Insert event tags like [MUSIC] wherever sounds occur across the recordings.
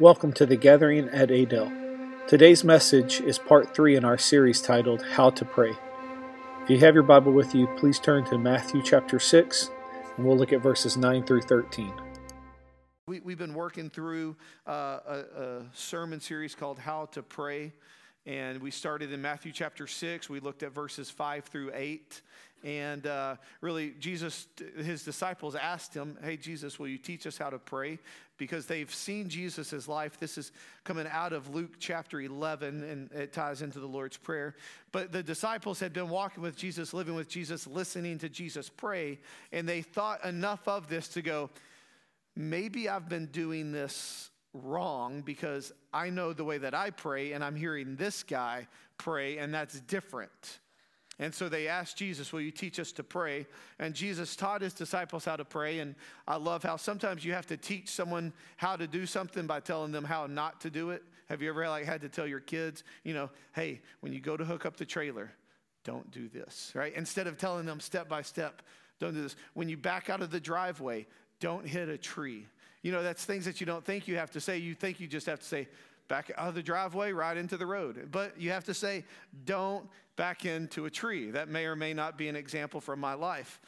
Welcome to the gathering at Adel. Today's message is part three in our series titled How to Pray. If you have your Bible with you, please turn to Matthew chapter 6, and we'll look at verses 9 through 13. We, have been working through uh, a, a sermon series called How to Pray. And we started in Matthew chapter 6. We looked at verses 5 through 8. And uh, really, Jesus, his disciples asked him, Hey, Jesus, will you teach us how to pray? Because they've seen Jesus' life. This is coming out of Luke chapter 11, and it ties into the Lord's Prayer. But the disciples had been walking with Jesus, living with Jesus, listening to Jesus pray, and they thought enough of this to go, Maybe I've been doing this wrong because I know the way that I pray, and I'm hearing this guy pray, and that's different. And so they asked Jesus, Will you teach us to pray? And Jesus taught his disciples how to pray. And I love how sometimes you have to teach someone how to do something by telling them how not to do it. Have you ever like had to tell your kids, you know, hey, when you go to hook up the trailer, don't do this, right? Instead of telling them step by step, don't do this. When you back out of the driveway, don't hit a tree. You know, that's things that you don't think you have to say. You think you just have to say, back out of the driveway, right into the road. But you have to say, don't back into a tree. That may or may not be an example from my life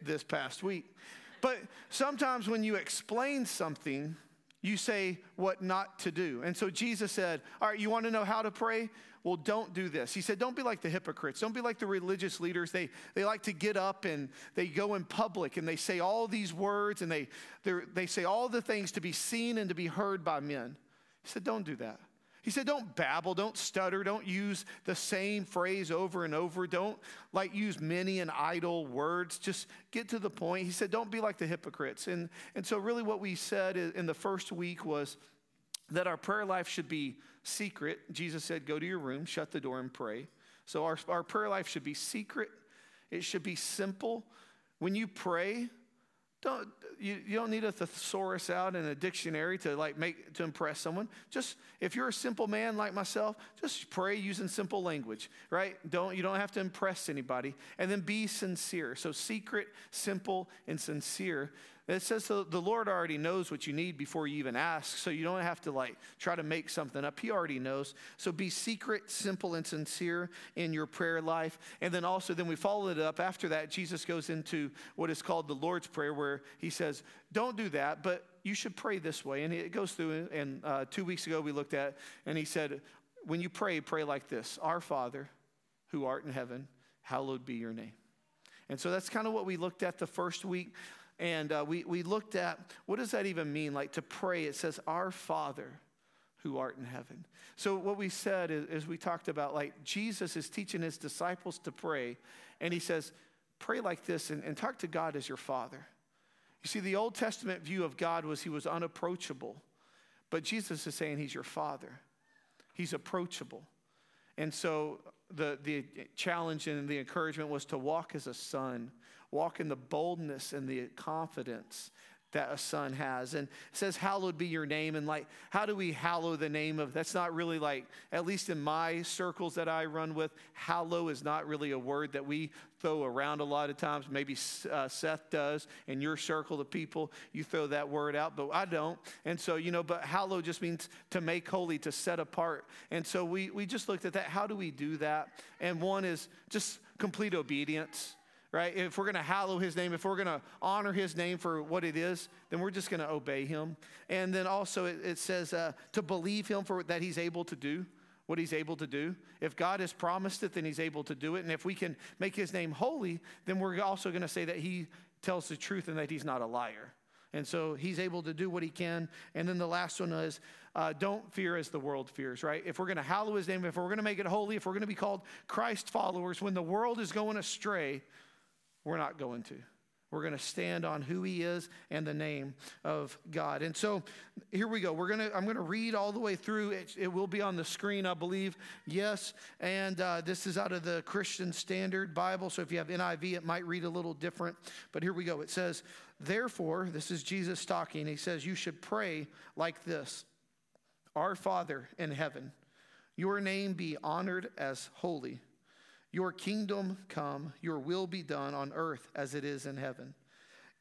this past week. But sometimes when you explain something, you say what not to do. And so Jesus said, All right, you want to know how to pray? Well, don't do this. He said, Don't be like the hypocrites. Don't be like the religious leaders. They, they like to get up and they go in public and they say all these words and they, they say all the things to be seen and to be heard by men. He said, Don't do that. He said, Don't babble, don't stutter, don't use the same phrase over and over. Don't like use many and idle words. Just get to the point. He said, Don't be like the hypocrites. And, and so, really, what we said in the first week was that our prayer life should be secret. Jesus said, Go to your room, shut the door, and pray. So, our, our prayer life should be secret, it should be simple. When you pray, don't, you, you don't need a thesaurus out in a dictionary to like make to impress someone. Just if you're a simple man like myself, just pray using simple language, right? Don't you don't have to impress anybody. And then be sincere. So secret, simple, and sincere. It says the, Lord already knows what you need before you even ask, so you don't have to like try to make something up. He already knows. So be secret, simple, and sincere in your prayer life. And then also, then we follow it up. After that, Jesus goes into what is called the Lord's Prayer, where he says, Don't do that, but you should pray this way. And it goes through, and uh, two weeks ago we looked at, and he said, When you pray, pray like this Our Father, who art in heaven, hallowed be your name. And so that's kind of what we looked at the first week. And uh, we, we looked at what does that even mean? Like to pray, it says, Our Father who art in heaven. So, what we said is, is, we talked about like Jesus is teaching his disciples to pray, and he says, Pray like this and, and talk to God as your Father. You see, the Old Testament view of God was he was unapproachable, but Jesus is saying he's your Father, he's approachable. And so, the, the challenge and the encouragement was to walk as a son walk in the boldness and the confidence that a son has. And says, Hallowed be your name. And like, how do we hallow the name of that's not really like, at least in my circles that I run with, hallow is not really a word that we throw around a lot of times. Maybe uh, Seth does in your circle of people, you throw that word out, but I don't. And so, you know, but hallow just means to make holy, to set apart. And so we, we just looked at that. How do we do that? And one is just complete obedience right? If we're going to hallow his name, if we're going to honor his name for what it is, then we're just going to obey him. And then also it, it says uh, to believe him for that he's able to do what he's able to do. If God has promised it, then he's able to do it. And if we can make his name holy, then we're also going to say that he tells the truth and that he's not a liar. And so he's able to do what he can. And then the last one is uh, don't fear as the world fears, right? If we're going to hallow his name, if we're going to make it holy, if we're going to be called Christ followers, when the world is going astray, we're not going to. We're going to stand on who he is and the name of God. And so here we go. We're going to I'm going to read all the way through. It, it will be on the screen, I believe. Yes, and uh, this is out of the Christian Standard Bible. So if you have NIV, it might read a little different. But here we go. It says, "Therefore, this is Jesus talking. He says, you should pray like this: Our Father in heaven, your name be honored as holy." Your kingdom come, your will be done on earth as it is in heaven.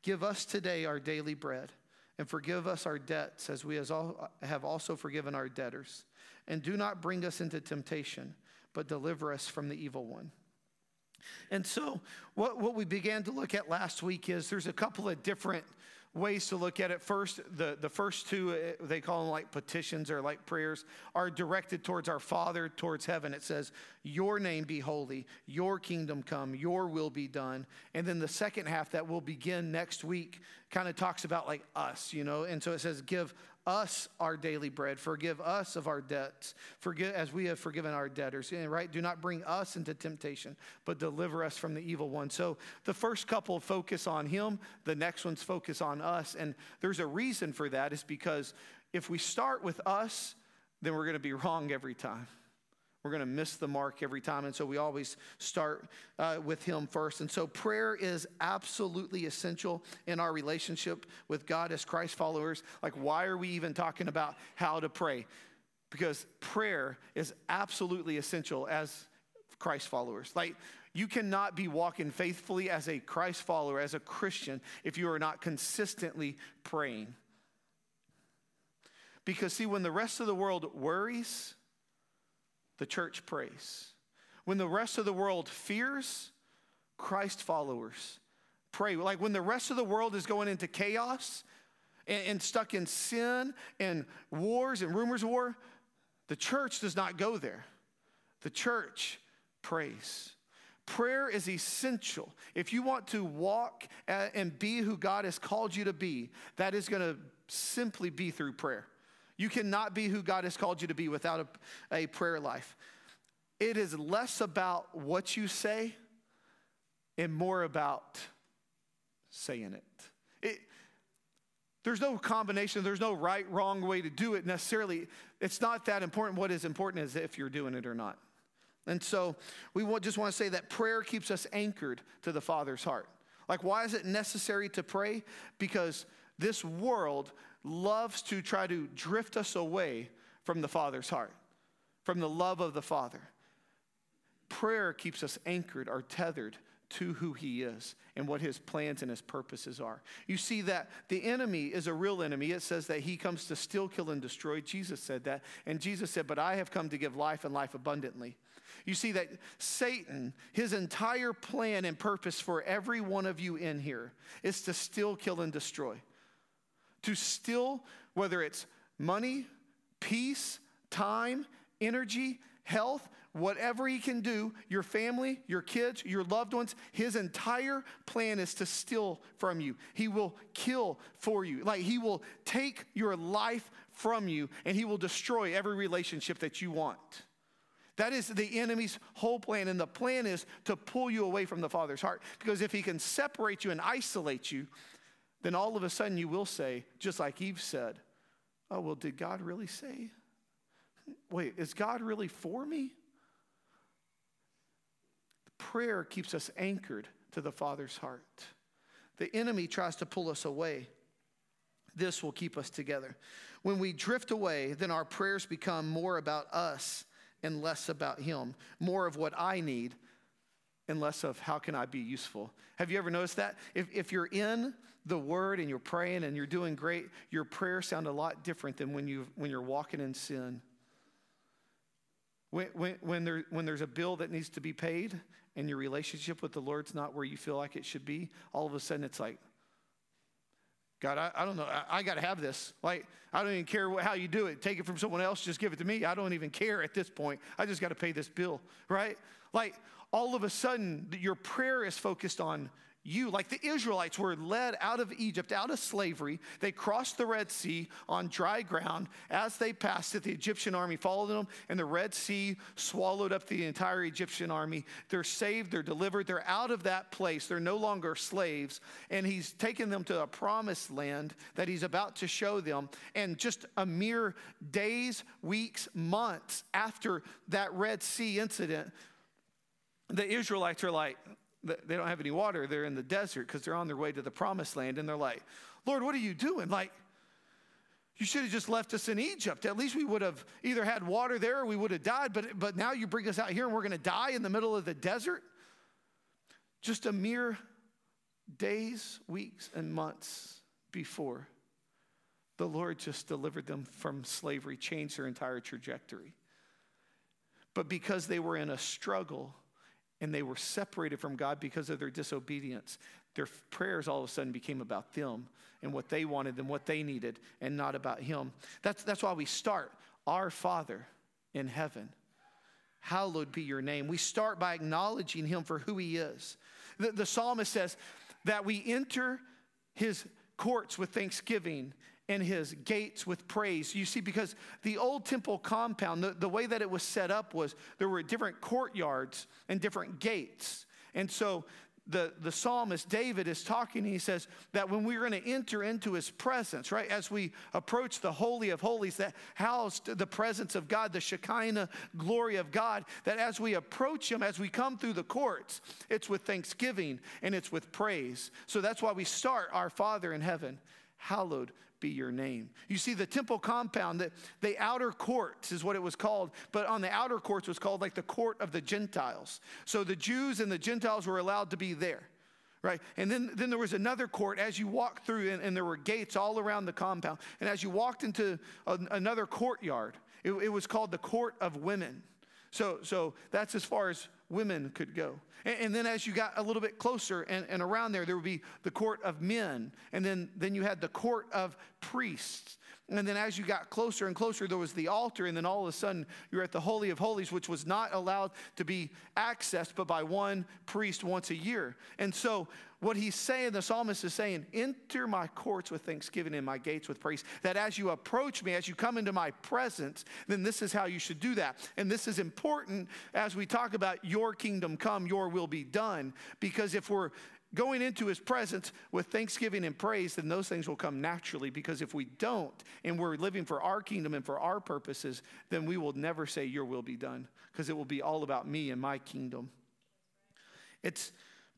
Give us today our daily bread, and forgive us our debts as we have also forgiven our debtors. And do not bring us into temptation, but deliver us from the evil one. And so, what, what we began to look at last week is there's a couple of different ways to look at it. First, the, the first two, uh, they call them like petitions or like prayers, are directed towards our Father, towards heaven. It says, Your name be holy, your kingdom come, your will be done. And then the second half that will begin next week kind of talks about like us, you know. And so it says, Give us our daily bread. Forgive us of our debts, forgive as we have forgiven our debtors. Right? Do not bring us into temptation, but deliver us from the evil one. So the first couple focus on him, the next ones focus on us. And there's a reason for that, is because if we start with us, then we're going to be wrong every time. We're going to miss the mark every time. And so we always start uh, with Him first. And so prayer is absolutely essential in our relationship with God as Christ followers. Like, why are we even talking about how to pray? Because prayer is absolutely essential as Christ followers. Like, you cannot be walking faithfully as a Christ follower, as a Christian, if you are not consistently praying. Because, see, when the rest of the world worries, the church prays. When the rest of the world fears, Christ followers pray. Like when the rest of the world is going into chaos and, and stuck in sin and wars and rumors of war, the church does not go there. The church prays. Prayer is essential. If you want to walk and be who God has called you to be, that is going to simply be through prayer. You cannot be who God has called you to be without a, a prayer life. It is less about what you say and more about saying it. it. There's no combination, there's no right, wrong way to do it necessarily. It's not that important. What is important is if you're doing it or not. And so we just want to say that prayer keeps us anchored to the Father's heart. Like, why is it necessary to pray? Because this world loves to try to drift us away from the Father's heart, from the love of the Father. Prayer keeps us anchored or tethered to who he is and what his plans and his purposes are. You see that the enemy is a real enemy. It says that he comes to steal, kill, and destroy. Jesus said that. And Jesus said, But I have come to give life and life abundantly. You see that Satan, his entire plan and purpose for every one of you in here is to steal, kill, and destroy to steal, whether it's money, peace, time, energy, health, whatever he can do, your family, your kids, your loved ones, his entire plan is to steal from you. He will kill for you. Like he will take your life from you and he will destroy every relationship that you want. That is the enemy's whole plan. And the plan is to pull you away from the Father's heart. Because if he can separate you and isolate you, then all of a sudden you will say, just like Eve said, Oh, well, did God really say? Wait, is God really for me? Prayer keeps us anchored to the Father's heart. The enemy tries to pull us away. This will keep us together. When we drift away, then our prayers become more about us and less about Him, more of what I need and less of how can I be useful. Have you ever noticed that? If, if you're in the word and you're praying and you're doing great, your prayers sound a lot different than when, you, when you're walking in sin. When, when, when, there, when there's a bill that needs to be paid and your relationship with the Lord's not where you feel like it should be, all of a sudden it's like, God, I, I don't know. I, I got to have this. Like, I don't even care what, how you do it. Take it from someone else, just give it to me. I don't even care at this point. I just got to pay this bill, right? Like, all of a sudden, your prayer is focused on you. Like the Israelites were led out of Egypt, out of slavery. They crossed the Red Sea on dry ground. As they passed it, the Egyptian army followed them, and the Red Sea swallowed up the entire Egyptian army. They're saved, they're delivered, they're out of that place. They're no longer slaves. And he's taken them to a promised land that he's about to show them. And just a mere days, weeks, months after that Red Sea incident, the Israelites are like, they don't have any water. They're in the desert because they're on their way to the promised land. And they're like, Lord, what are you doing? Like, you should have just left us in Egypt. At least we would have either had water there or we would have died. But, but now you bring us out here and we're going to die in the middle of the desert. Just a mere days, weeks, and months before the Lord just delivered them from slavery, changed their entire trajectory. But because they were in a struggle and they were separated from God because of their disobedience, their prayers all of a sudden became about them and what they wanted and what they needed and not about Him. That's, that's why we start Our Father in heaven. Hallowed be your name. We start by acknowledging Him for who He is. The, the psalmist says that we enter His courts with thanksgiving and his gates with praise. You see, because the old temple compound, the, the way that it was set up was there were different courtyards and different gates. And so the, the psalmist David is talking, he says that when we're going to enter into his presence, right, as we approach the Holy of Holies that housed the presence of God, the Shekinah glory of God, that as we approach him, as we come through the courts, it's with thanksgiving and it's with praise. So that's why we start our Father in heaven, hallowed be your name. You see, the temple compound, the, the outer courts is what it was called, but on the outer courts was called like the court of the Gentiles. So the Jews and the Gentiles were allowed to be there. Right? And then, then there was another court as you walked through, and, and there were gates all around the compound. And as you walked into a, another courtyard, it, it was called the court of women. So, so that's as far as women could go. And, and, then as you got a little bit closer and, and around there, there would be the court of men. And then, then you had the court of priests. And then as you got closer and closer, there was the altar. And then all of a sudden, you're at the Holy of Holies, which was not allowed to be accessed but by one priest once a year. And so what he's saying, the psalmist is saying, enter my courts with thanksgiving and my gates with praise. That as you approach me, as you come into my presence, then this is how you should do that. And this is important as we talk about your kingdom come, your will be done. Because if we're going into his presence with thanksgiving and praise, then those things will come naturally. Because if we don't, and we're living for our kingdom and for our purposes, then we will never say, Your will be done, because it will be all about me and my kingdom. It's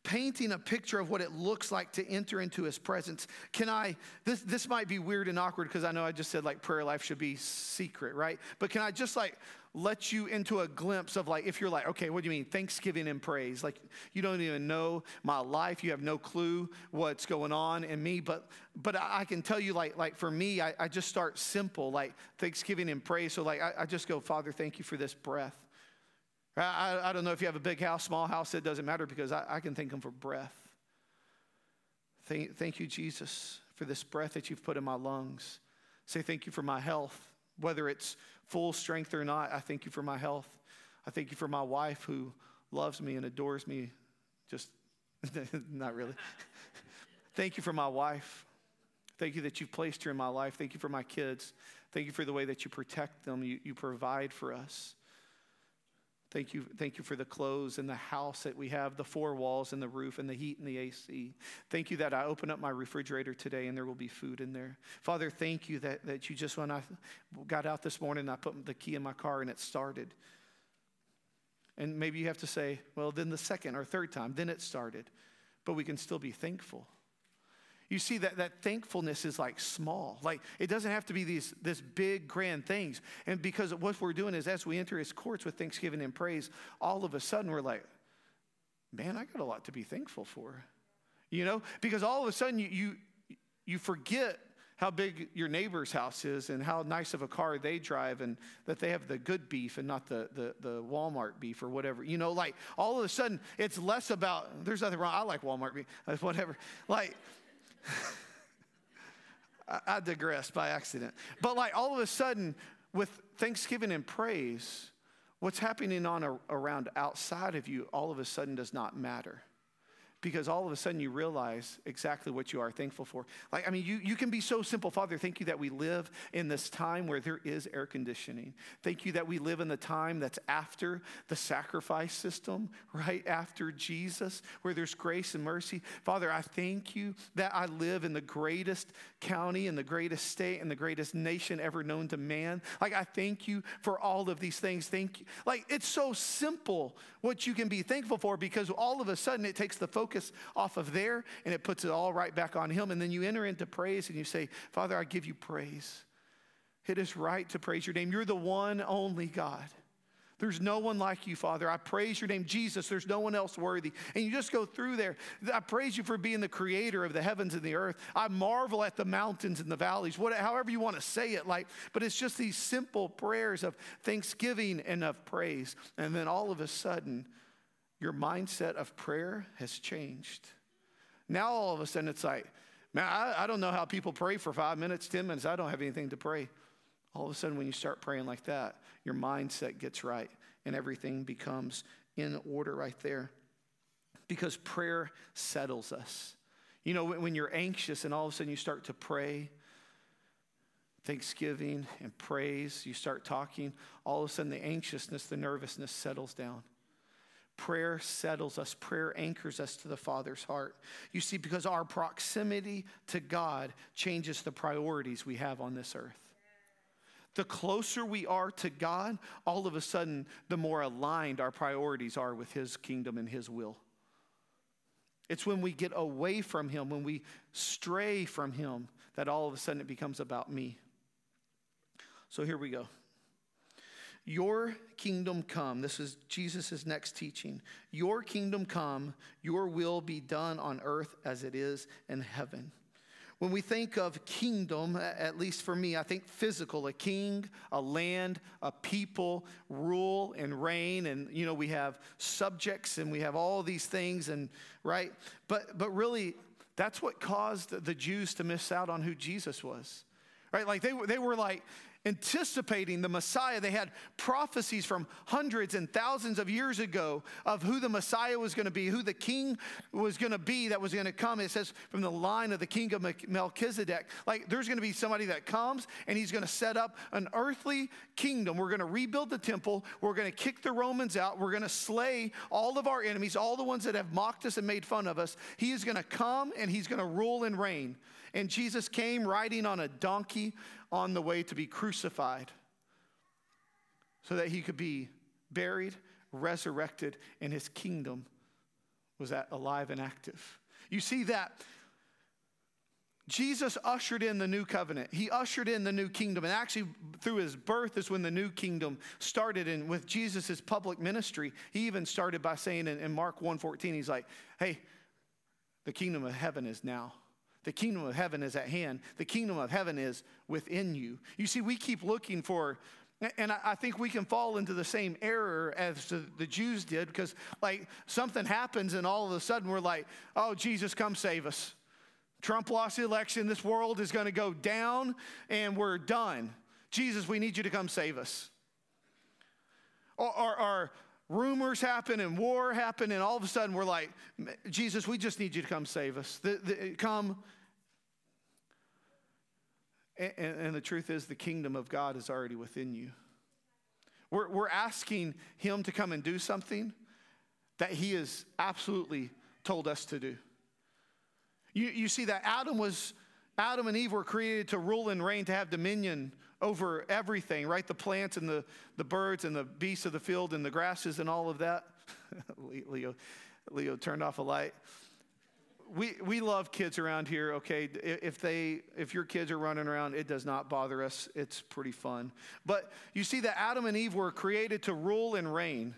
painting a picture of what it looks like to enter into his presence. Can I, this, this might be weird and awkward because I know I just said like prayer life should be secret, right? But can I just like let you into a glimpse of like, if you're like, okay, what do you mean? Thanksgiving and praise. Like, you don't even know my life. You have no clue what's going on in me. But, but I, can tell you, like, like for me, I, I just start simple, like Thanksgiving and praise. So, like, I, I just go, Father, thank you for this breath. I, I, don't know if you have a big house, small house, it doesn't matter because I, I can thank Him for breath. Thank, thank you, Jesus, for this breath that you've put in my lungs. Say thank you for my health, whether it's full strength or not. I thank you for my health. I thank you for my wife who loves me and adores me. Just [LAUGHS] not really. [LAUGHS] thank you for my wife. Thank you that you've placed her in my life. Thank you for my kids. Thank you for the way that you protect them, you, you provide for us. Thank you, thank you for the clothes and the house that we have, the four walls and the roof and the heat and the AC. Thank you that I open up my refrigerator today and there will be food in there. Father, thank you that, that you just, when I got out this morning, I put the key in my car and it started. And maybe you have to say, well, then the second or third time, then it started. But we can still be thankful. You see that, that thankfulness is like small. Like it doesn't have to be these this big grand things. And because what we're doing is as we enter his courts with thanksgiving and praise, all of a sudden we're like, man, I got a lot to be thankful for. You know? Because all of a sudden you you, you forget how big your neighbor's house is and how nice of a car they drive and that they have the good beef and not the, the, the Walmart beef or whatever. You know, like all of a sudden it's less about, there's nothing wrong. I like Walmart beef, [LAUGHS] whatever. Like, [LAUGHS] I, I digress by accident. But like all of a sudden, with thanksgiving and praise, what's happening on a, around outside of you all of a sudden does not matter because all of a sudden you realize exactly what you are thankful for. Like, I mean, you, you can be so simple. Father, thank you that we live in this time where there is air conditioning. Thank you that we live in the time that's after the sacrifice system, right after Jesus, where there's grace and mercy. Father, I thank you that I live in the greatest county, and the greatest state, and the greatest nation ever known to man. Like, I thank you for all of these things. Thank you. Like, it's so simple what you can be thankful for because all of a sudden it takes the focus focus off of there and it puts it all right back on Him. And then you enter into praise and you say, Father, I give you praise. It is right to praise your name. You're the one only God, There's no one like you, Father. I praise your name, Jesus. There's no one else worthy. And you just go through there. I praise you for being the creator of the heavens and the earth. I marvel at the mountains and the valleys, what, however you want to say it. Like, but it's just these simple prayers of thanksgiving and of praise. And then all of a sudden, your mindset of prayer has changed. Now all of a sudden it's like, man, I, I don't know how people pray for five minutes, 10 minutes. I don't have anything to pray. All of a sudden, when you start praying like that, your mindset gets right and everything becomes in order right there. Because prayer settles us. You know, when you're anxious and all of a sudden you start to pray, thanksgiving and praise, you start talking, all of a sudden the anxiousness, the nervousness settles down. Prayer settles us, prayer anchors us to the Father's heart. You see, because our proximity to God changes the priorities we have on this earth. The closer we are to God, all of a sudden, the more aligned our priorities are with His kingdom and His will. It's when we get away from Him, when we stray from Him, that all of a sudden it becomes about me. So here we go. Your kingdom come. This is Jesus' next teaching. Your kingdom come, your will be done on earth as it is in heaven. When we think of kingdom, at least for me, I think physical, a king, a land, a people, rule and reign. And, you know, we have subjects and we have all these things, and right? But, but really, that's what caused the Jews to miss out on who Jesus was. Right? Like they, they were like, anticipating the Messiah. They had prophecies from hundreds and thousands of years ago of who the Messiah was going to be, who the king was going to be that was going to come. It says from the line of the king of Melchizedek. Like there's going to be somebody that comes and he's going to set up an earthly kingdom. We're going to rebuild the temple. We're going to kick the Romans out. We're going to slay all of our enemies, all the ones that have mocked us and made fun of us. He is going to come and he's going to rule and reign. And Jesus came riding on a donkey on the way to be crucified so that he could be buried, resurrected, and his kingdom was that alive and active. You see that Jesus ushered in the new covenant. He ushered in the new kingdom. And actually, through his birth is when the new kingdom started. And with Jesus' public ministry, he even started by saying in, in Mark 1.14, he's like, hey, the kingdom of heaven is now. The kingdom of heaven is at hand. The kingdom of heaven is within you. You see, we keep looking for, and I think we can fall into the same error as the Jews did because, like, something happens and all of a sudden we're like, oh, Jesus, come save us. Trump lost the election. This world is going to go down and we're done. Jesus, we need you to come save us. Or, or, or rumors happen and war happen, and all of a sudden we're like, Jesus, we just need you to come save us. The, the, come. And, and, the truth is, the kingdom of God is already within you. We're, we're asking Him to come and do something that He has absolutely told us to do. You, you see that Adam was Adam and Eve were created to rule and reign, to have dominion over everything, right? The plants and the, the birds and the beasts of the field and the grasses and all of that. [LAUGHS] Leo, Leo turned off a light. We, we love kids around here, okay? If, they, if your kids are running around, it does not bother us. It's pretty fun. But you see that Adam and Eve were created to rule and reign.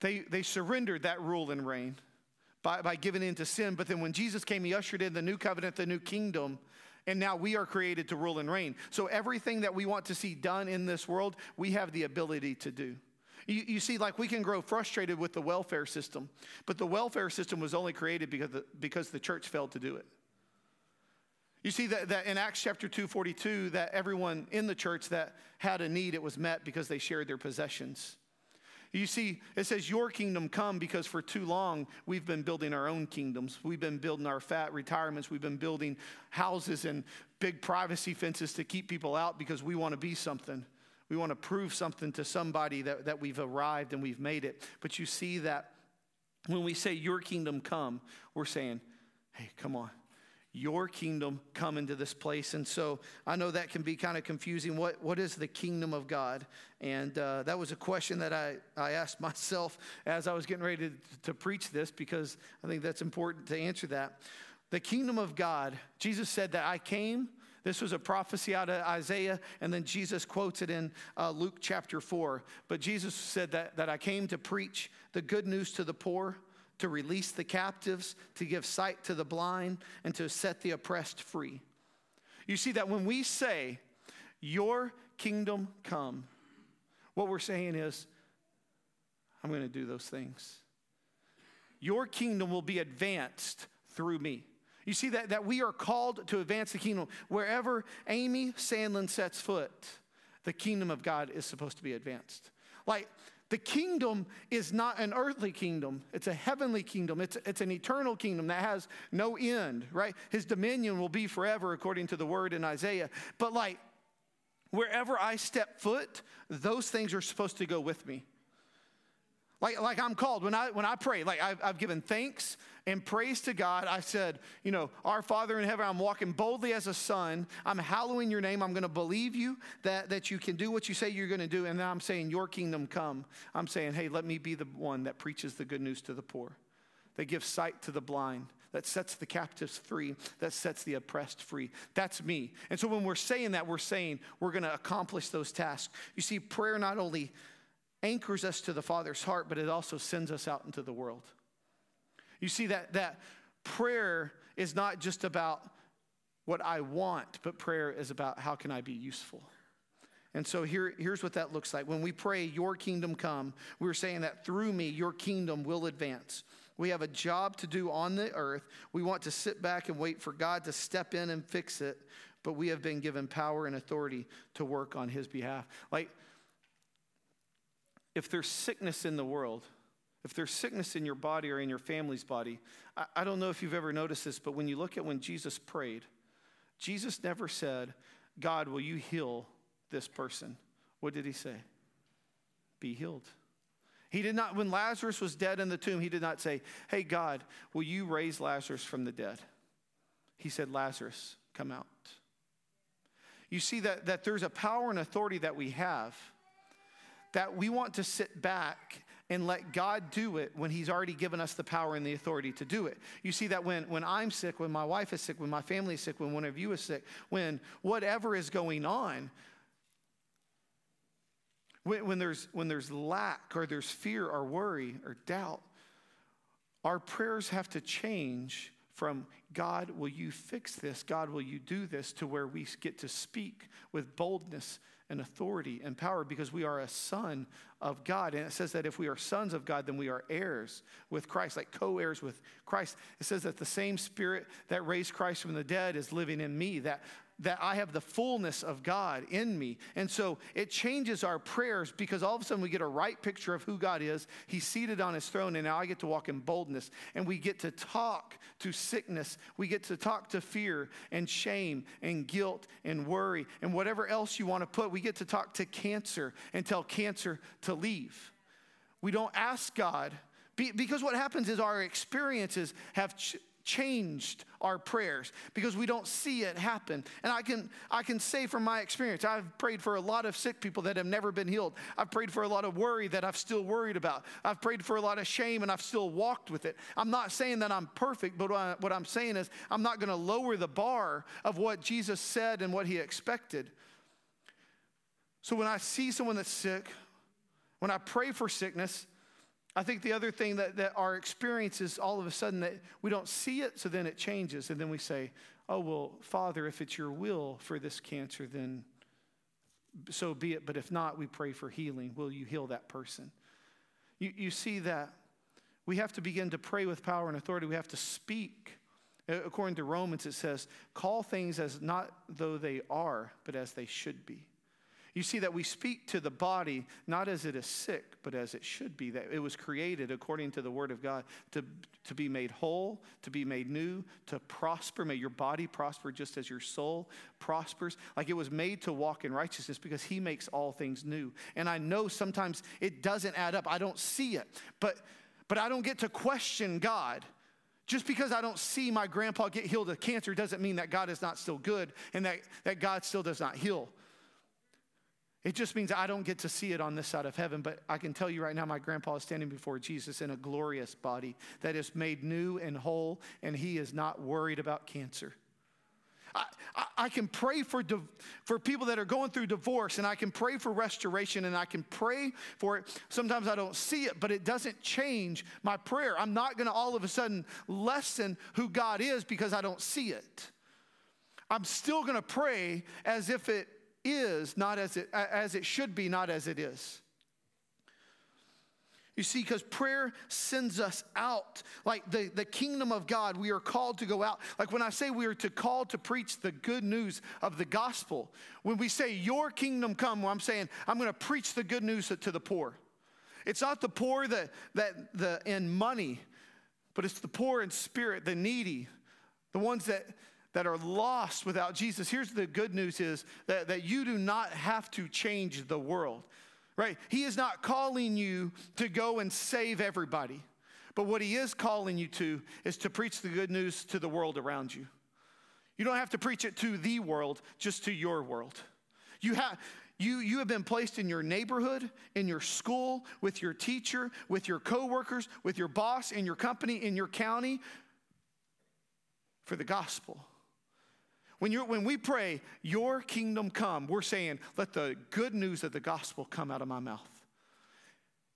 They, they surrendered that rule and reign by, by giving in to sin. But then when Jesus came, he ushered in the new covenant, the new kingdom. And now we are created to rule and reign. So everything that we want to see done in this world, we have the ability to do. You, you, see, like we can grow frustrated with the welfare system, but the welfare system was only created because the, because the church failed to do it. You see that, that in Acts chapter 2, 42, that everyone in the church that had a need, it was met because they shared their possessions. You see, it says, Your kingdom come because for too long we've been building our own kingdoms. We've been building our fat retirements. We've been building houses and big privacy fences to keep people out because we want to be something. We want to prove something to somebody that, that we've arrived and we've made it. But you see that when we say, Your kingdom come, we're saying, Hey, come on your kingdom come into this place. And so I know that can be kind of confusing. What, what is the kingdom of God? And uh, that was a question that I, I asked [LAUGHS] myself as I was getting ready to, to preach this because I think that's important to answer that. The kingdom of God, Jesus said that I came This was a prophecy out of Isaiah, and then Jesus quotes it in uh, Luke chapter 4. But Jesus said that, that I came to preach the good news to the poor, to release the captives, to give sight to the blind, and to set the oppressed free. You see that when we say, Your kingdom come, what we're saying is, I'm going to do those things. Your kingdom will be advanced through me. You see that, that we are called to advance the kingdom. Wherever Amy Sandlin sets foot, the kingdom of God is supposed to be advanced. Like, the kingdom is not an earthly kingdom, it's a heavenly kingdom. It's, it's an eternal kingdom that has no end, right? His dominion will be forever, according to the word in Isaiah. But, like, wherever I step foot, those things are supposed to go with me. Like, like I'm called when I when I pray, like I've, I've given thanks and praise to God. I said, you know, our Father in heaven, I'm walking boldly as a son. I'm hallowing your name. I'm going to believe you that, that you can do what you say you're going to do. And then I'm saying, Your kingdom come. I'm saying, hey, let me be the one that preaches the good news to the poor, that gives sight to the blind, that sets the captives free, that sets the oppressed free. That's me. And so when we're saying that, we're saying we're going to accomplish those tasks. You see, prayer not only anchors us to the Father's heart, but it also sends us out into the world. You see, that, that prayer is not just about what I want, but prayer is about how can I be useful. And so here, here's what that looks like. When we pray, Your kingdom come, we're saying that through me, Your kingdom will advance. We have a job to do on the earth. We want to sit back and wait for God to step in and fix it, but we have been given power and authority to work on His behalf. Like, if there's sickness in the world, if there's sickness in your body or in your family's body, I, I, don't know if you've ever noticed this, but when you look at when Jesus prayed, Jesus never said, God, will you heal this person? What did he say? Be healed. He did not, when Lazarus was dead in the tomb, he did not say, Hey, God, will you raise Lazarus from the dead? He said, Lazarus, come out. You see that, that there's a power and authority that we have that we want to sit back and let God do it when He's already given us the power and the authority to do it. You see that when, when I'm sick, when my wife is sick, when my family is sick, when one of you is sick, when whatever is going on, when, when, there's, when there's lack or there's fear or worry or doubt, our prayers have to change from God, will you fix this? God, will you do this? to where we get to speak with boldness and authority and power because we are a son of God. And it says that if we are sons of God, then we are heirs with Christ, like co heirs with Christ. It says that the same spirit that raised Christ from the dead is living in me, that that I have the fullness of God in me. And so it changes our prayers because all of a sudden we get a right picture of who God is. He's seated on his throne, and now I get to walk in boldness. And we get to talk to sickness. We get to talk to fear and shame and guilt and worry and whatever else you want to put. We get to talk to cancer and tell cancer to leave. We don't ask God because what happens is our experiences have changed our prayers because we don't see it happen. And I can, I can say from my experience, I've prayed for a lot of sick people that have never been healed. I've prayed for a lot of worry that I've still worried about. I've prayed for a lot of shame and I've still walked with it. I'm not saying that I'm perfect, but what I'm saying is I'm not going to lower the bar of what Jesus said and what he expected. So when I see someone that's sick, when I pray for sickness, I think the other thing that, that our experience is all of a sudden that we don't see it, so then it changes. And then we say, Oh, well, Father, if it's your will for this cancer, then so be it. But if not, we pray for healing. Will you heal that person? You, you see that we have to begin to pray with power and authority. We have to speak. According to Romans, it says, Call things as not though they are, but as they should be. You see that we speak to the body not as it is sick, but as it should be. That it was created according to the Word of God to, to be made whole, to be made new, to prosper. May your body prosper just as your soul prospers. Like it was made to walk in righteousness because He makes all things new. And I know sometimes it doesn't add up. I don't see it, but but I don't get to question God. Just because I don't see my grandpa get healed of cancer doesn't mean that God is not still good and that, that God still does not heal. It just means I don't get to see it on this side of heaven, but I can tell you right now, my grandpa is standing before Jesus in a glorious body that is made new and whole, and he is not worried about cancer. I, I, can pray for, div- for people that are going through divorce, and I can pray for restoration, and I can pray for it. Sometimes I don't see it, but it doesn't change my prayer. I'm not going to all of a sudden lessen who God is because I don't see it. I'm still going to pray as if it is, not as it, as it should be, not as it is. You see, because prayer sends us out. Like the, the kingdom of God, we are called to go out. Like when I say we are to call to preach the good news of the gospel, when we say your kingdom come, well, I'm saying I'm going to preach the good news to the poor. It's not the poor that, that the, in money, but it's the poor in spirit, the needy, the ones that, that are lost without Jesus. Here's the good news is that, that you do not have to change the world right? He is not calling you to go and save everybody. But what he is calling you to is to preach the good news to the world around you. You don't have to preach it to the world, just to your world. You have, you, you have been placed in your neighborhood, in your school, with your teacher, with your coworkers, with your boss, in your company, in your county for the gospel. When, you're, when we pray, Your kingdom come, we're saying, Let the good news of the gospel come out of my mouth.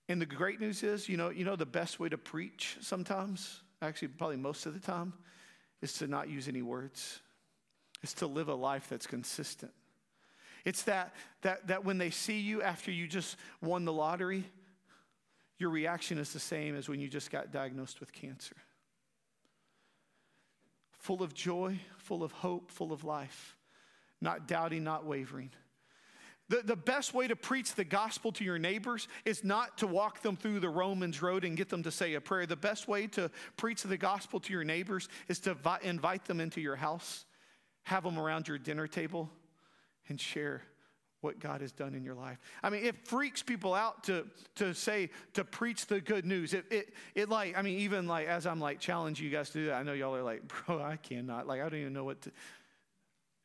And the great news is, you know, you know the best way to preach sometimes, actually, probably most of the time, is to not use any words. It's to live a life that's consistent. It's that, that, that when they see you after you just won the lottery, your reaction is the same as when you just got diagnosed with cancer full of joy, full of hope, full of life, not doubting, not wavering. The, the best way to preach the gospel to your neighbors is not to walk them through the Romans road and get them to say a prayer. The best way to preach the gospel to your neighbors is to vi- invite them into your house, have them around your dinner table, and share what God has done in your life. I mean, it freaks people out to, to say, to preach the good news. It, it, it like, I mean, even like as I'm like challenging you guys to do that, I know y'all are like, [LAUGHS] bro, I cannot. Like, I don't even know what to.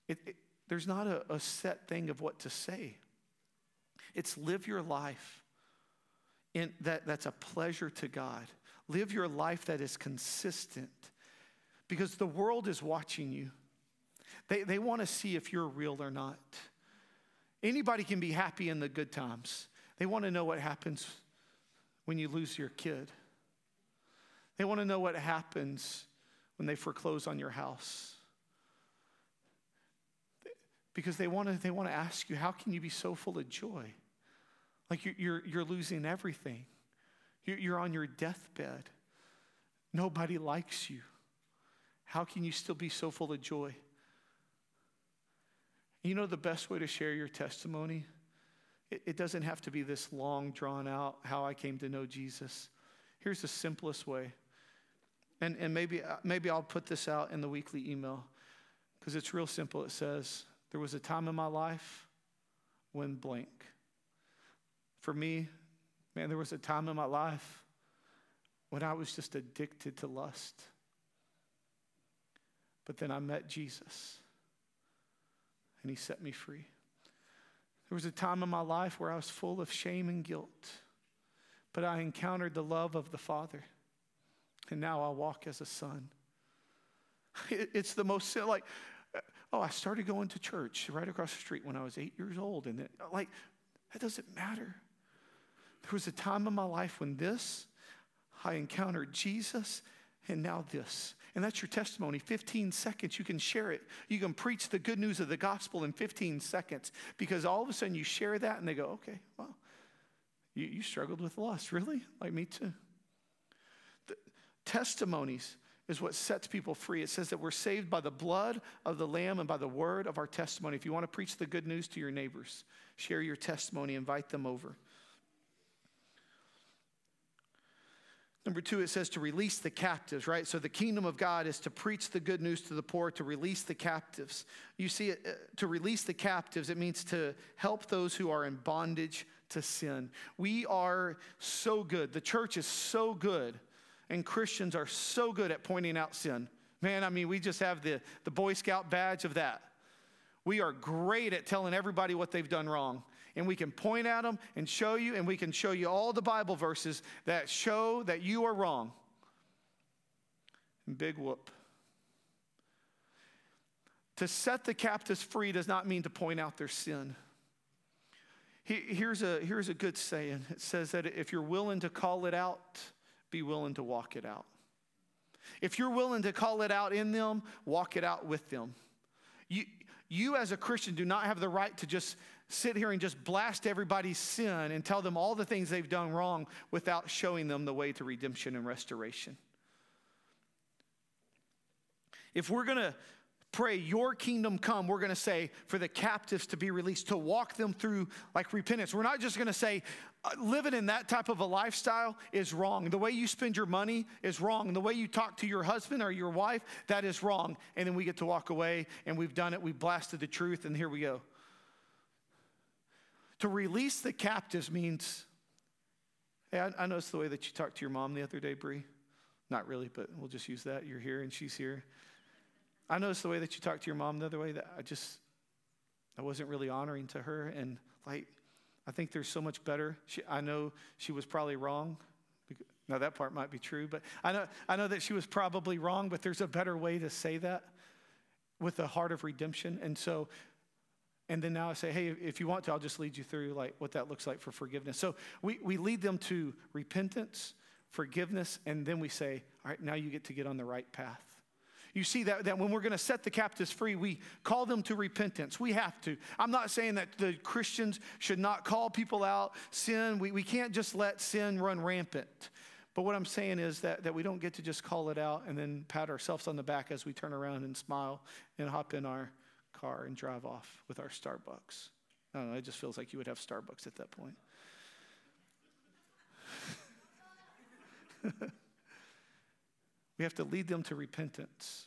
It, it, there's not a, a set thing of what to say. It's live your life in that, that's a pleasure to God. Live your life that is consistent because the world is watching you. They, they want to see if you're real or not. Anybody can be happy in the good times. They want to know what happens when you lose your kid. They want to know what happens when they foreclose on your house. Because they want to, they want to ask you, how can you be so full of joy? Like you're, you're, you're losing everything. You're, you're on your deathbed. Nobody likes you. How can you still be so full of joy? You know the best way to share your testimony? It, it doesn't have to be this long, drawn out, how I came to know Jesus. Here's the simplest way. And, and maybe, uh, maybe I'll put this out in the weekly email because it's real simple. It says, There was a time in my life when blank. For me, man, there was a time in my life when I was just addicted to lust. But then I met Jesus and he set me free. There was a time in my life where I was full of shame and guilt, but I encountered the love of the Father, and now I walk as a son. [LAUGHS] It's the most like, uh, oh, I started going to church right across the street when I was eight years old, and it, like that doesn't matter. There was a time in my life when this, I encountered Jesus, and now this. And that's your testimony. 15 seconds, you can share it. You can preach the good news of the gospel in 15 seconds because all of a sudden you share that and they go, okay, well, you, you struggled with lust. Really? Like me too. The testimonies is what sets people free. It says that we're saved by the blood of the Lamb and by the word of our testimony. If you want to preach the good news to your neighbors, share your testimony, invite them over. Number two, it says to release the captives, right? So the kingdom of God is to preach the good news to the poor, to release the captives. You see, uh, to release the captives, it means to help those who are in bondage to sin. We are so good. The church is so good, and Christians are so good at pointing out sin. Man, I mean, we just have the, the Boy Scout badge of that. We are great at telling everybody what they've done wrong and we can point at them and show you, and we can show you all the Bible verses that show that you are wrong. And big whoop. to set the captives free does not mean to point out their sin. Here's a, here's a good saying it says that if you're willing to call it out, be willing to walk it out. If you're willing to call it out in them, walk it out with them. You, you as a Christian do not have the right to just sit here and just blast everybody's sin and tell them all the things they've done wrong without showing them the way to redemption and restoration. If we're going to pray, Your kingdom come, we're going to say for the captives to be released, to walk them through like repentance. We're not just going to say, uh, living in that type of a lifestyle is wrong. The way you spend your money is wrong. The way you talk to your husband or your wife, that is wrong. And then we get to walk away and we've done it, we've blasted the truth, and here we go. To release the captives means, hey, I, I noticed the way that you talked to your mom the other day, Bree. Not really, but we'll just use that. You're here and she's here. I noticed the way that you talked to your mom the other way that I just, I wasn't really honoring to her. And like, I think there's so much better. She, I know she was probably wrong. Now that part might be true, but I know, I know that she was probably wrong, but there's a better way to say that with a heart of redemption. And so, and then now I say, hey, if you want to, I'll just lead you through like what that looks like for forgiveness. So we, we lead them to repentance, forgiveness, and then we say, all right, now you get to get on the right path. You see that, that when we're going to set the captives free, we call them to repentance. We have to. I'm not saying that the Christians should not call people out, sin. We, we can't just let sin run rampant. But what I'm saying is that, that we don't get to just call it out and then pat ourselves on the back as we turn around and smile and hop in our car and drive off with our Starbucks. I don't know, it just feels like you would have Starbucks at that point. [LAUGHS] We have to lead them to repentance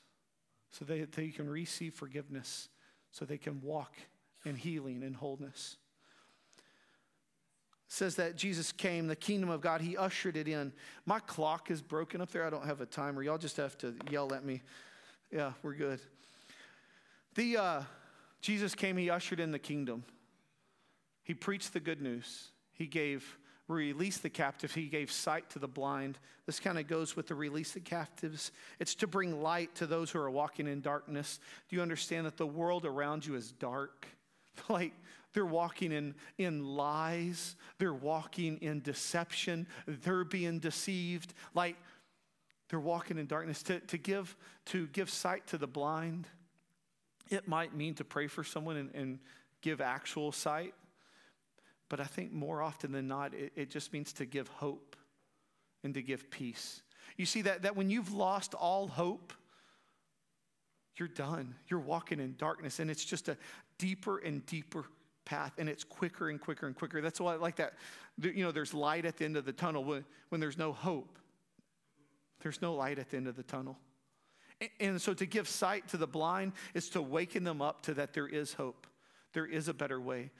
so that they can receive forgiveness, so they can walk in healing and wholeness. It says that Jesus came, the kingdom of God, he ushered it in. My clock is broken up there. I don't have a timer. Y'all just have to yell at me. Yeah, we're good. The uh, Jesus came, he ushered in the kingdom. He preached the good news. He gave release the captives. He gave sight to the blind. This kind of goes with the release the captives. It's to bring light to those who are walking in darkness. Do you understand that the world around you is dark? [LAUGHS] Like they're walking in, in lies, they're walking in deception, they're being deceived. Like they're walking in darkness. To, to, give, to give sight to the blind, it might mean to pray for someone and, and give actual sight. But I think more often than not, it, it just means to give hope and to give peace. You see that, that when you've lost all hope, you're done. You're walking in darkness, and it's just a deeper and deeper path, and it's quicker and quicker and quicker. That's why I like that. You know, there's light at the end of the tunnel when, when there's no hope. There's no light at the end of the tunnel. And, so to give sight to the blind is to waken them up to that there is hope. There is a better way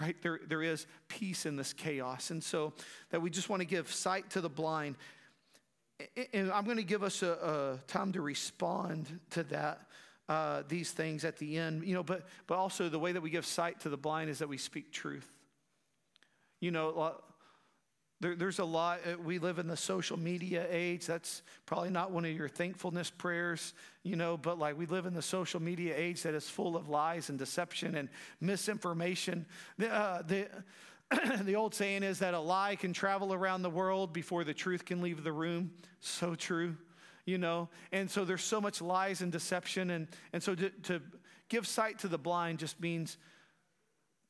right? There, there is peace in this chaos. And so that we just want to give sight to the blind. And I'm going to give us a, a time to respond to that, uh, these things at the end, you know, but, but also the way that we give sight to the blind is that we speak truth. You know, there, there's a lot, uh, we live in the social media age. That's probably not one of your thankfulness prayers, you know, but like we live in the social media age that is full of lies and deception and misinformation. The, uh, the, [CLEARS THROAT] the old saying is that a lie can travel around the world before the truth can leave the room. So true, you know. And so there's so much lies and deception. And, and so to, to give sight to the blind just means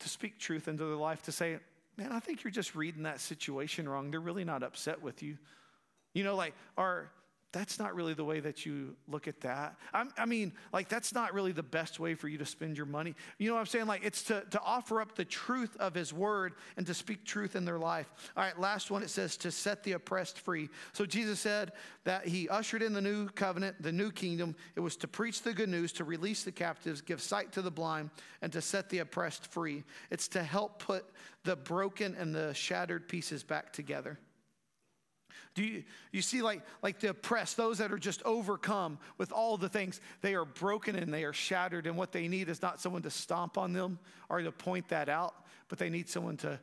to speak truth into their life, to say, man, I think you're just reading that situation wrong. They're really not upset with you. You know, like, or that's not really the way that you look at that. I'm, i mean, like, that's not really the best way for you to spend your money. You know what I'm saying? Like, it's to, to offer up the truth of His word and to speak truth in their life. All right, last one it says to set the oppressed free. So Jesus said that He ushered in the new covenant, the new kingdom. It was to preach the good news, to release the captives, give sight to the blind, and to set the oppressed free. It's to help put the broken and the shattered pieces back together. Do you, you see, like, like the oppressed, those that are just overcome with all the things, they are broken and they are shattered, and what they need is not someone to stomp on them or to point that out, but they need someone to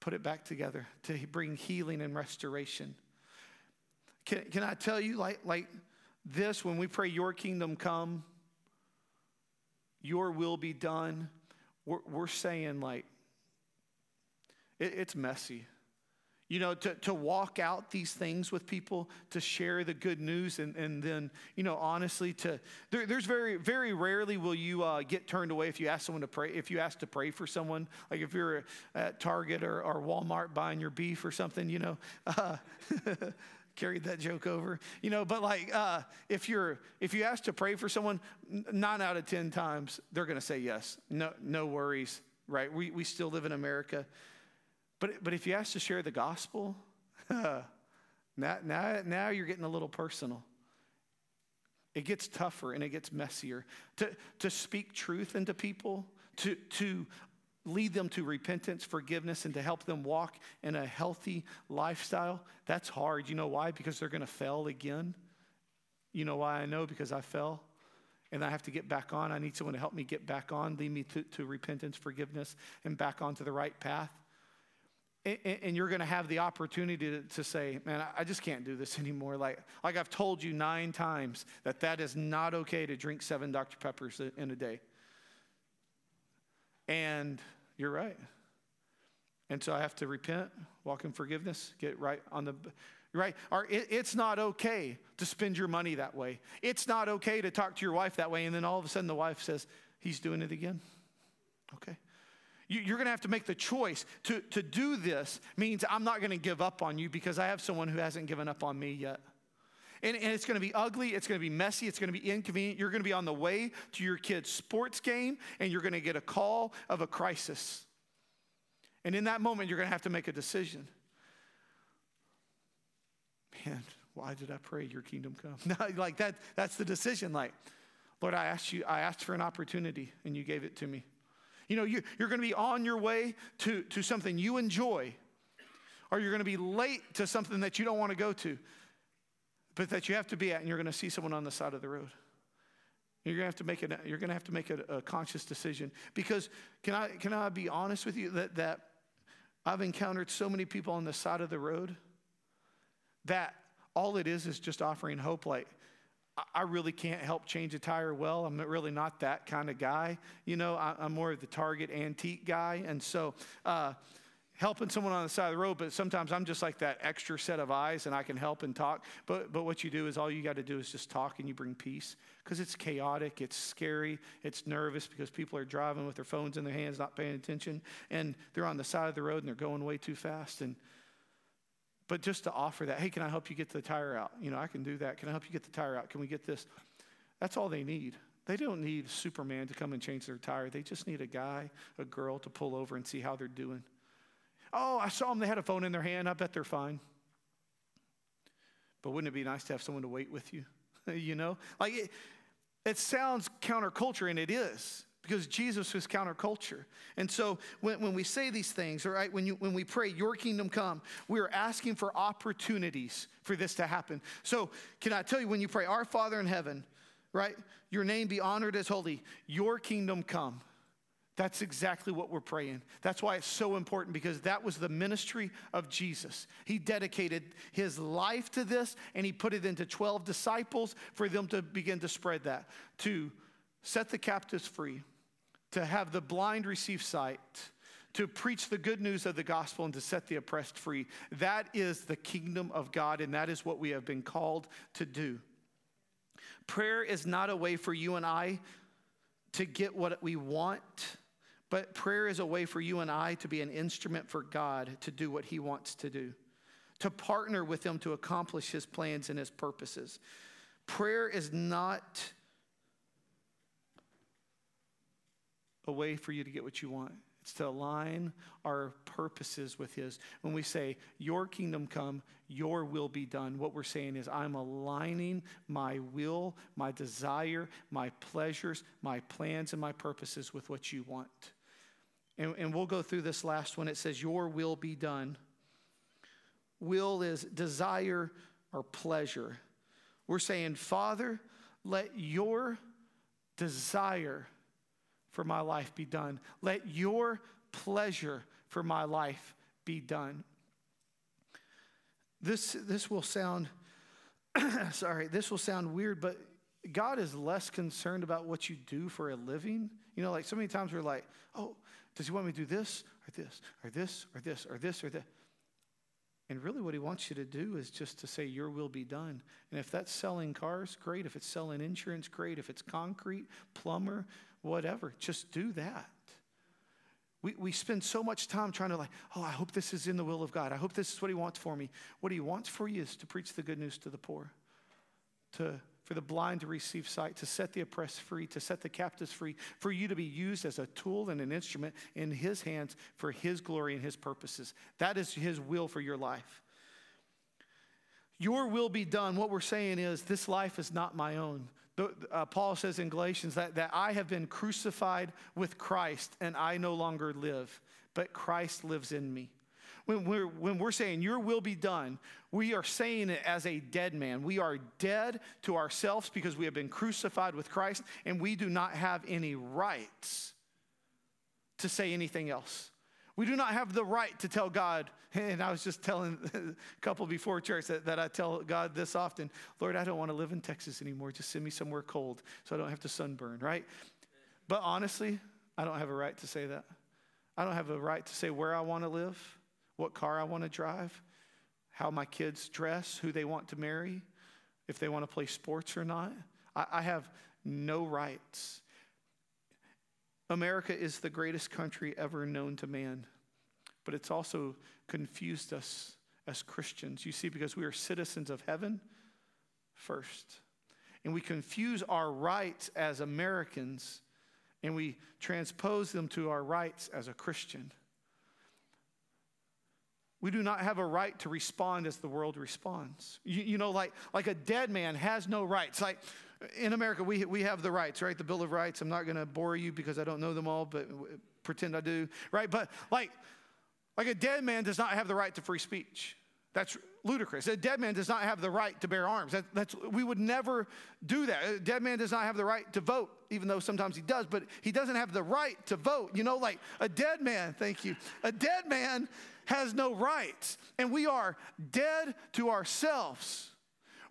put it back together, to bring healing and restoration. Can, can I tell you, like, like this, when we pray, Your kingdom come, your will be done, we're, we're saying, like, it, it's messy. You know, to, to walk out these things with people, to share the good news, and, and then, you know, honestly, to there, there's very, very rarely will you uh, get turned away if you ask someone to pray, if you ask to pray for someone, like if you're at Target or, or Walmart buying your beef or something, you know. Uh, [LAUGHS] carried that joke over you know but like uh, if you're if you ask to pray for someone nine out of ten times they're going to say yes. No no worries right? We, we still live in america but, but if you ask to share the gospel, [LAUGHS] now, now, now you're getting a little personal. It gets tougher and it gets messier. To, to speak truth into people, to, to lead them to repentance, forgiveness, and to help them walk in a healthy lifestyle, that's hard. You know why? Because they're going to fail again. You know why I know? Because I fell and I have to get back on. I need someone to help me get back on, lead me to, to repentance, forgiveness, and back onto the right path and you're going to have the opportunity to, say man i just can't do this [LAUGHS] anymore. Like, like i've told you nine times that that is not okay to drink seven dr. Peppers in a day. And you're right. And so i have to repent walk in forgiveness get right on the right. Or it, it's not okay to spend your money that way. It's not okay to talk to your wife that way. And then all of a sudden the wife says he's doing it again. Okay you're going to have to make the choice to, to do this means I'm not going to give up on you because I have someone who hasn't given up on me yet. And, and, it's going to be ugly, it's going to be messy, it's going to be inconvenient. You're going to be on the way to your kid's sports game and you're going to get a call of a crisis. And in that moment, you're going to have to make a decision. Man, why did I pray your kingdom come? No, [LAUGHS] like that, that's the decision. Like, Lord, I asked you, I asked for an opportunity and you gave it to me. You know, you, you're going to be on your way to, to something you enjoy, or you're going to be late to something that you don't want to go to, but that you have to be at, and you're going to see someone on the side of the road. You're going to have to make, a, you're going to have to make a, a conscious decision. Because, can I, can I be honest with you that, that I've encountered so many people on the side of the road that all it is is just offering hope like, I really can't help change a tire well. I'm really not that kind of guy. You know, I, am more of the Target antique guy. And so, uh, helping someone on the side of the road, but sometimes I'm just like that extra set of eyes and I can help and talk. But, but what you do is all you got to do is just talk and you bring peace because it's chaotic, it's scary, it's nervous because people are driving with their phones in their hands, not paying attention, and they're on the side of the road and they're going way too fast. And but just to offer that, hey, can I help you get the tire out? You know, I can do that. Can I help you get the tire out? Can we get this? That's all they need. They don't need Superman to come and change their tire. They just need a guy, a girl to pull over and see how they're doing. Oh, I saw them. They had a phone in their hand. I bet they're fine. But wouldn't it be nice to have someone to wait with you? [LAUGHS] you know? Like it, it sounds counterculture, and it is because Jesus was counterculture. And so when, when we say these things, all right, when, you, when we pray, Your kingdom come, we are asking for opportunities for this to happen. So can I tell you, when you pray, Our Father in heaven, right, your name be honored as holy, Your kingdom come. That's exactly what we're praying. That's why it's so important because that was the ministry of Jesus. He dedicated his life to this and he put it into 12 disciples for them to begin to spread that, to set the captives free, to have the blind receive sight, to preach the good news of the gospel and to set the oppressed free. That is the kingdom of God, and that is what we have been called to do. Prayer is not a way for you and I to get what we want, but prayer is a way for you and I to be an instrument for God to do what He wants to do, to partner with Him to accomplish His plans and His purposes. Prayer is not a way for you to get what you want. It's to align our purposes with His. When we say, Your kingdom come, Your will be done, what we're saying is, I'm aligning my will, my desire, my pleasures, my plans, and my purposes with what you want. And, and we'll go through this last one. It says, Your will be done. Will is desire or pleasure. We're saying, Father, let your desire for my life be done. Let your pleasure for my life be done. This, this will sound, [CLEARS THROAT] sorry, this will sound weird, but God is less concerned about what you do for a living. You know, like so many times we're like, oh, does he want me to do this or this or this or this or this or that? And really, what he wants you to do is just to say, Your will be done. And if that's selling cars, great. If it's selling insurance, great. If it's concrete, plumber, whatever, just do that. We, we spend so much time trying to, like, oh, I hope this is in the will of God. I hope this is what he wants for me. What he wants for you is to preach the good news to the poor, to for the blind to receive sight, to set the oppressed free, to set the captives free, for you to be used as a tool and an instrument in His hands for His glory and His purposes. That is His will for your life. Your will be done. What we're saying is, this life is not my own. Uh, Paul says in Galatians that, that I have been crucified with Christ and I no longer live, but Christ lives in me. When we're, when we're saying, Your will be done, we are saying it as a dead man. We are dead to ourselves because we have been crucified with Christ, and we do not have any rights to say anything else. We do not have the right to tell God, [LAUGHS] and I was just telling a couple before church that, that I tell God this often Lord, I don't want to live in Texas anymore. Just send me somewhere cold so I don't have to sunburn, right? But honestly, I don't have a right to say that. I don't have a right to say where I want to live what car I want to drive, how my kids dress, who they want to marry, if they want to play sports or not. I, I have no rights. America is the greatest country ever known to man, but it's also confused us as Christians. You see, because we are citizens of heaven first. And we confuse our rights as Americans and we transpose them to our rights as a Christian. We do not have a right to respond as the world responds. You, you, know, like, like a dead man has no rights. Like in America, we, we have the rights, right? The Bill of Rights. I'm not going to bore you because I don't know them all, but pretend I do, right? But like, like a dead man does not have the right to free speech. That's ludicrous. A dead man does not have the right to bear arms. That, that's, we would never do that. A dead man does not have the right to vote, even though sometimes he does, but he doesn't have the right to vote. You know, like a dead man, thank you. A dead man has no rights, and we are dead to ourselves.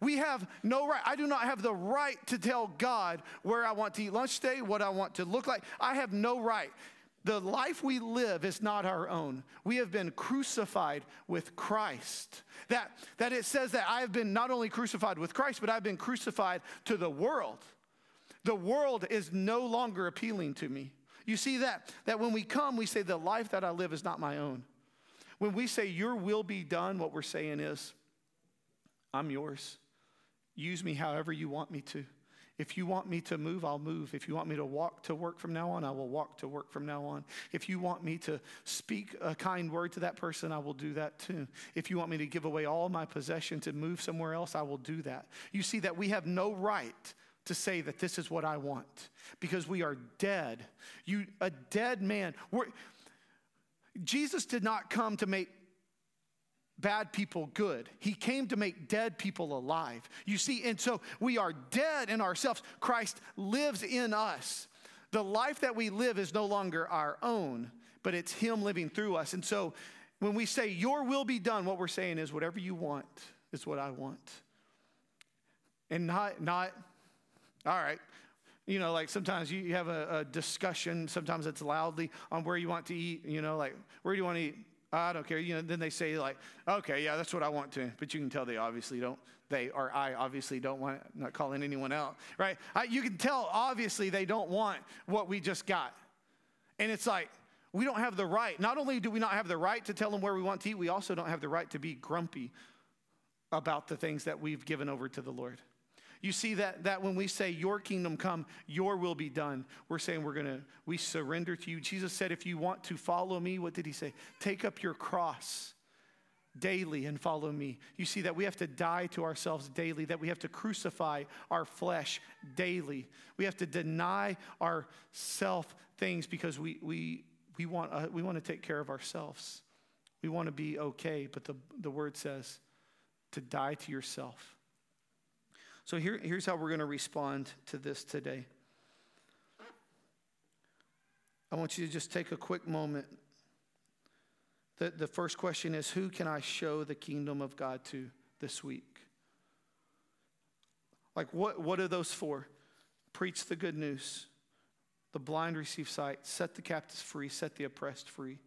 We have no right. I do not have the right to tell God where I want to eat lunch today, what I want to look like. I have no right. The life we live is not our own. We have been crucified with Christ. That, that it says that I have been not only crucified with Christ, but I've been crucified to the world. The world is no longer appealing to me. You see that? That when we come, we say, The life that I live is not my own. When we say, Your will be done, what we're saying is, I'm yours. Use me however you want me to. If you want me to move, I'll move. If you want me to walk to work from now on, I will walk to work from now on. If you want me to speak a kind word to that person, I will do that too. If you want me to give away all my possessions and move somewhere else, I will do that. You see that we have no right to say that this is what I want because we are dead. You a dead man. We're, Jesus did not come to make bad people good. He came to make dead people alive. You see, and so we are dead in ourselves. Christ lives in us. The life that we live is no longer our own, but it's Him living through us. And so when we say, Your will be done, what we're saying is, Whatever you want is what I want. And not, not, all right, you know, like sometimes you have a, a, discussion, sometimes it's loudly on where you want to eat, you know, like, where do you want to eat? I don't care. You know, then they say like, okay, yeah, that's what I want to. But you can tell they obviously don't. They or I obviously don't want. Not calling anyone out, right? I, you can tell obviously they don't want what we just got, and it's like we don't have the right. Not only do we not have the right to tell them where we want to eat, we also don't have the right to be grumpy about the things that we've given over to the Lord. You see that, that when we say, Your kingdom come, your will be done, we're saying we're going to, we surrender to you. Jesus said, If you want to follow me, what did he say? Take up your cross daily and follow me. You see that we have to die to ourselves daily, that we have to crucify our flesh daily. We have to deny our self things because we, we, we, want, uh, we want to take care of ourselves. We want to be okay, but the, the word says to die to yourself. So here, here's how we're going to respond to this today. I want you to just take a quick moment. The, the first question is Who can I show the kingdom of God to this week? Like, what, what are those for? Preach the good news. The blind receive sight, set the captives free, set the oppressed free.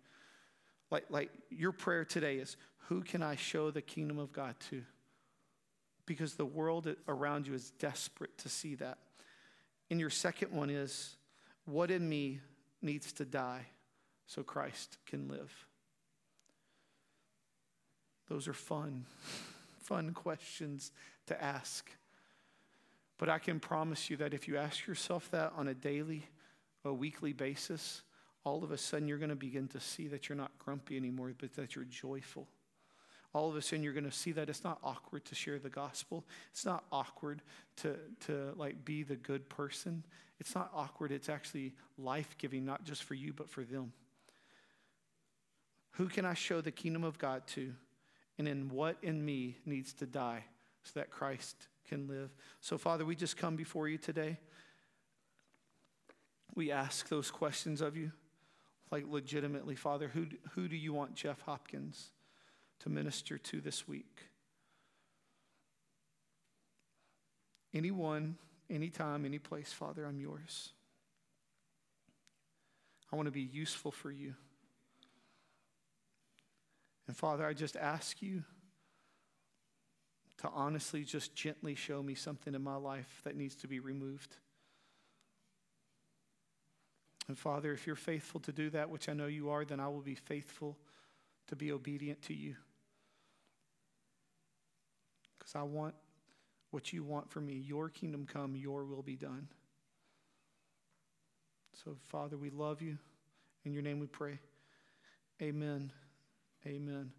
Like, like your prayer today is who can I show the kingdom of God to? Because the world around you is desperate to see that. And your second one is what in me needs to die so Christ can live? Those are fun, [LAUGHS] fun questions to ask. But I can promise you that if you ask yourself that on a daily, a weekly basis, all of a sudden you're going to begin to see that you're not grumpy anymore, but that you're joyful. All of a sudden you're going to see that it's not awkward to share the gospel. It's not awkward to, to like be the good person. It's not awkward. It's actually life-giving, not just for you, but for them. Who can I show the kingdom of God to? And in what in me needs to die so that Christ can live. So, Father, we just come before you today. We ask those questions of you, like legitimately, Father, who, who do you want Jeff Hopkins to minister to this week? Anyone, anytime, any place, Father, I'm yours. I want to be useful for you. And Father, I just ask you to honestly just gently show me something in my life that needs to be removed. And Father, if you're faithful to do that, which I know you are, then I will be faithful to be obedient to you. Because I want what you want for me. Your kingdom come, your will be done. So, Father, we love you. In your name we pray. Amen. Amen.